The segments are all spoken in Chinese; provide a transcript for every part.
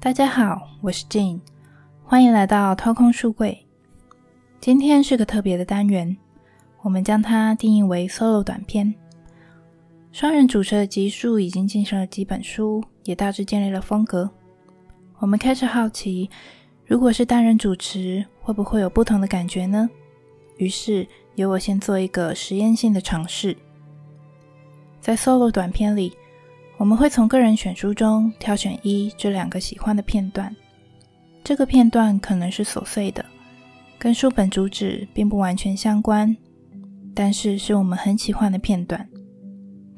大家好，我是 Jane，欢迎来到掏空书柜。今天是个特别的单元，我们将它定义为 solo 短片。双人主持的集数已经进行了几本书，也大致建立了风格。我们开始好奇，如果是单人主持，会不会有不同的感觉呢？于是由我先做一个实验性的尝试。在 solo 短片里，我们会从个人选书中挑选一至两个喜欢的片段。这个片段可能是琐碎的，跟书本主旨并不完全相关，但是是我们很喜欢的片段。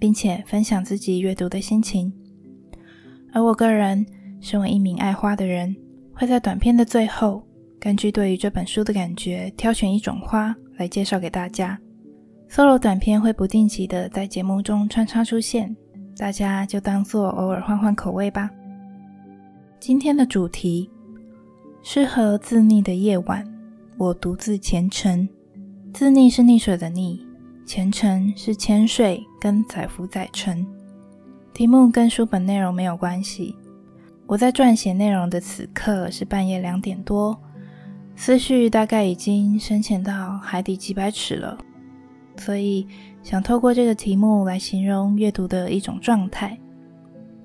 并且分享自己阅读的心情。而我个人身为一名爱花的人，会在短片的最后，根据对于这本书的感觉，挑选一种花来介绍给大家。solo 短片会不定期的在节目中穿插出现，大家就当做偶尔换换口味吧。今天的主题：适合自溺的夜晚，我独自前程。自溺是溺水的溺。前程是潜水跟载浮载沉，题目跟书本内容没有关系。我在撰写内容的此刻是半夜两点多，思绪大概已经深潜到海底几百尺了，所以想透过这个题目来形容阅读的一种状态。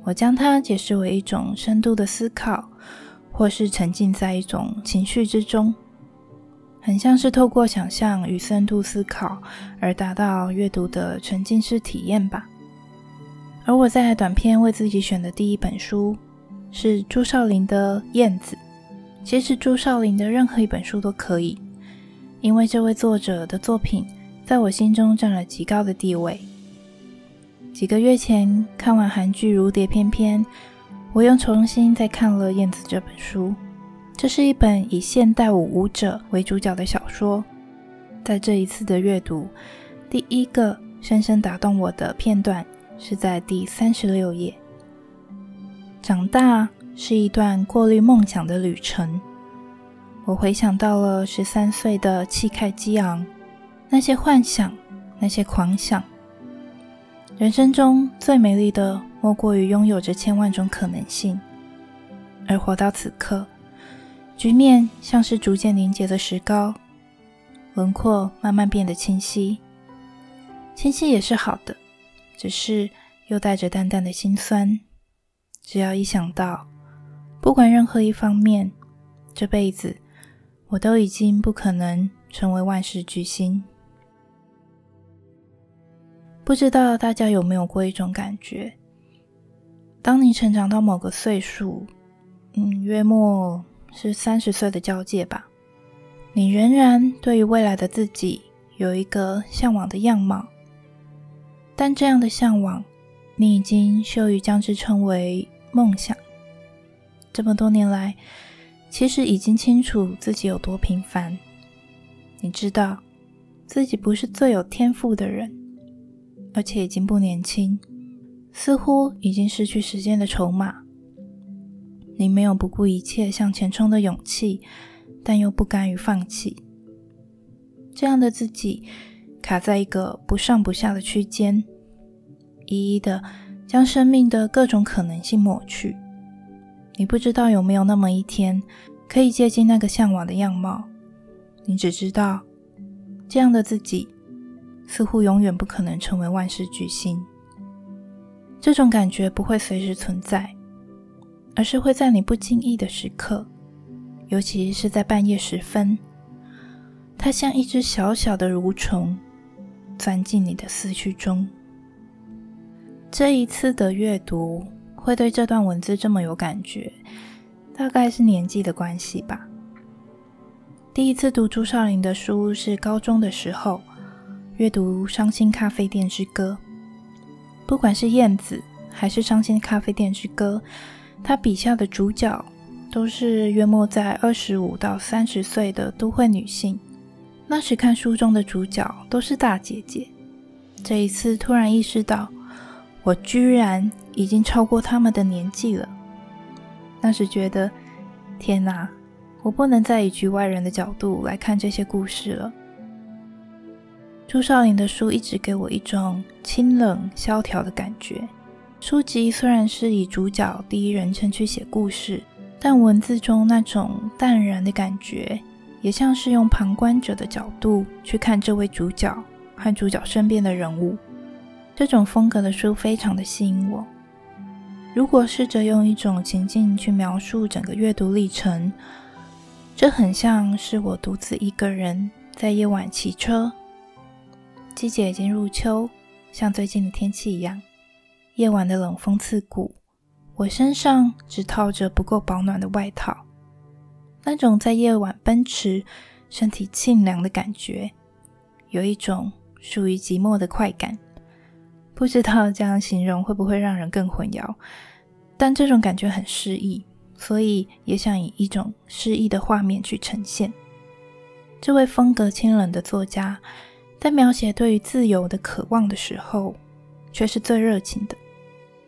我将它解释为一种深度的思考，或是沉浸在一种情绪之中。很像是透过想象与深度思考而达到阅读的沉浸式体验吧。而我在短片为自己选的第一本书是朱少林的《燕子》。其实朱少林的任何一本书都可以，因为这位作者的作品在我心中占了极高的地位。几个月前看完韩剧《如蝶翩翩》，我又重新再看了《燕子》这本书。这是一本以现代舞舞者为主角的小说。在这一次的阅读，第一个深深打动我的片段是在第三十六页。长大是一段过滤梦想的旅程。我回想到了十三岁的气概激昂，那些幻想，那些狂想。人生中最美丽的，莫过于拥有着千万种可能性，而活到此刻。局面像是逐渐凝结的石膏，轮廓慢慢变得清晰。清晰也是好的，只是又带着淡淡的心酸。只要一想到，不管任何一方面，这辈子我都已经不可能成为万事巨星。不知道大家有没有过一种感觉？当你成长到某个岁数，嗯，约莫。是三十岁的交界吧，你仍然对于未来的自己有一个向往的样貌，但这样的向往，你已经羞于将之称为梦想。这么多年来，其实已经清楚自己有多平凡。你知道自己不是最有天赋的人，而且已经不年轻，似乎已经失去时间的筹码。你没有不顾一切向前冲的勇气，但又不甘于放弃。这样的自己卡在一个不上不下的区间，一一的将生命的各种可能性抹去。你不知道有没有那么一天可以接近那个向往的样貌，你只知道这样的自己似乎永远不可能成为万事巨星。这种感觉不会随时存在。而是会在你不经意的时刻，尤其是在半夜时分，它像一只小小的蠕虫，钻进你的思绪中。这一次的阅读会对这段文字这么有感觉，大概是年纪的关系吧。第一次读朱少林的书是高中的时候，阅读《伤心咖啡店之歌》，不管是燕子还是《伤心咖啡店之歌》。他笔下的主角都是约莫在二十五到三十岁的都会女性。那时看书中的主角都是大姐姐，这一次突然意识到，我居然已经超过他们的年纪了。那时觉得，天哪，我不能再以局外人的角度来看这些故事了。朱少林的书一直给我一种清冷萧条的感觉。书籍虽然是以主角第一人称去写故事，但文字中那种淡然的感觉，也像是用旁观者的角度去看这位主角和主角身边的人物。这种风格的书非常的吸引我。如果试着用一种情境去描述整个阅读历程，这很像是我独自一个人在夜晚骑车。季节已经入秋，像最近的天气一样，夜晚的冷风刺骨。我身上只套着不够保暖的外套，那种在夜晚奔驰、身体沁凉的感觉，有一种属于寂寞的快感。不知道这样形容会不会让人更混淆，但这种感觉很诗意，所以也想以一种诗意的画面去呈现。这位风格清冷的作家，在描写对于自由的渴望的时候，却是最热情的。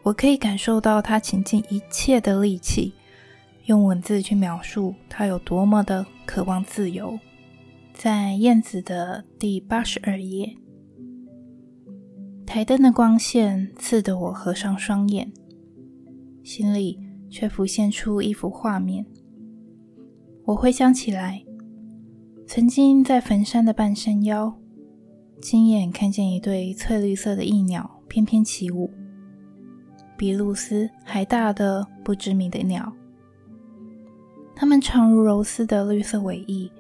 我可以感受到他倾尽一切的力气，用文字去描述他有多么的渴望自由。在燕子的第八十二页。台灯的光线刺得我合上双眼，心里却浮现出一幅画面。我回想起来，曾经在坟山的半山腰，亲眼看见一对翠绿色的翼鸟翩翩起舞，比露丝还大的不知名的鸟。它们长如柔丝的绿色尾翼，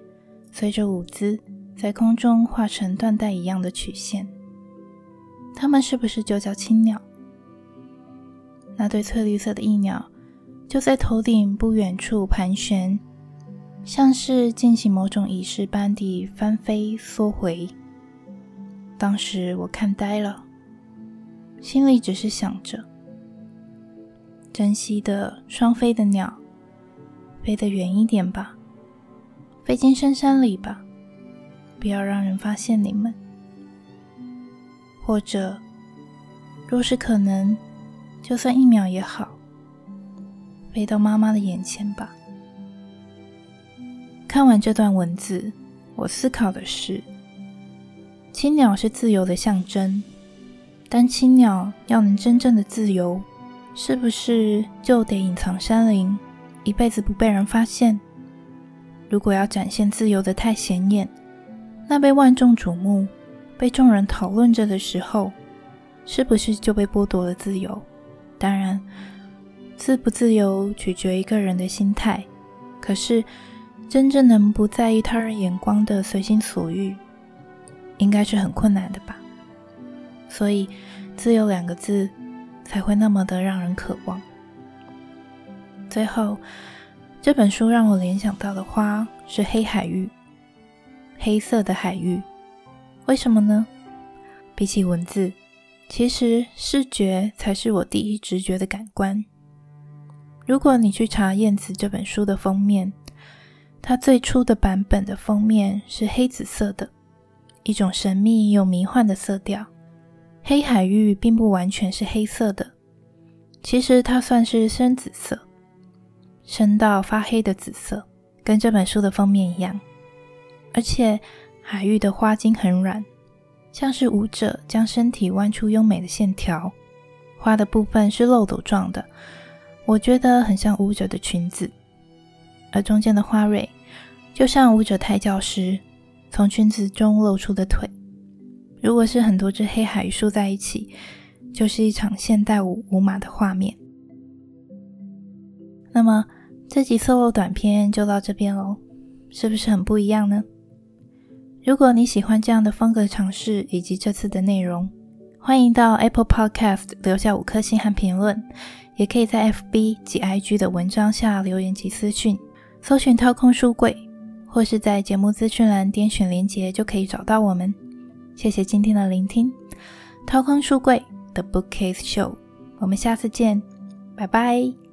随着舞姿在空中画成缎带一样的曲线。它们是不是就叫青鸟？那对翠绿色的翼鸟就在头顶不远处盘旋，像是进行某种仪式般地翻飞缩回。当时我看呆了，心里只是想着：珍惜的双飞的鸟，飞得远一点吧，飞进深山里吧，不要让人发现你们。或者，若是可能，就算一秒也好，飞到妈妈的眼前吧。看完这段文字，我思考的是：青鸟是自由的象征，但青鸟要能真正的自由，是不是就得隐藏山林，一辈子不被人发现？如果要展现自由的太显眼，那被万众瞩目。被众人讨论着的时候，是不是就被剥夺了自由？当然，自不自由取决一个人的心态。可是，真正能不在意他人眼光的随心所欲，应该是很困难的吧？所以，“自由”两个字才会那么的让人渴望。最后，这本书让我联想到的花是黑海域，黑色的海域。为什么呢？比起文字，其实视觉才是我第一直觉的感官。如果你去查《燕子》这本书的封面，它最初的版本的封面是黑紫色的，一种神秘又迷幻的色调。黑海域并不完全是黑色的，其实它算是深紫色，深到发黑的紫色，跟这本书的封面一样，而且。海域的花茎很软，像是舞者将身体弯出优美的线条。花的部分是漏斗状的，我觉得很像舞者的裙子。而中间的花蕊，就像舞者抬脚时从裙子中露出的腿。如果是很多只黑海鱼竖在一起，就是一场现代舞舞马的画面。那么这集 solo 短片就到这边喽，是不是很不一样呢？如果你喜欢这样的风格尝试以及这次的内容，欢迎到 Apple Podcast 留下五颗星和评论，也可以在 FB 及 IG 的文章下留言及私讯，搜寻“掏空书柜”，或是在节目资讯栏点选连结就可以找到我们。谢谢今天的聆听，《掏空书柜》The Bookcase Show，我们下次见，拜拜。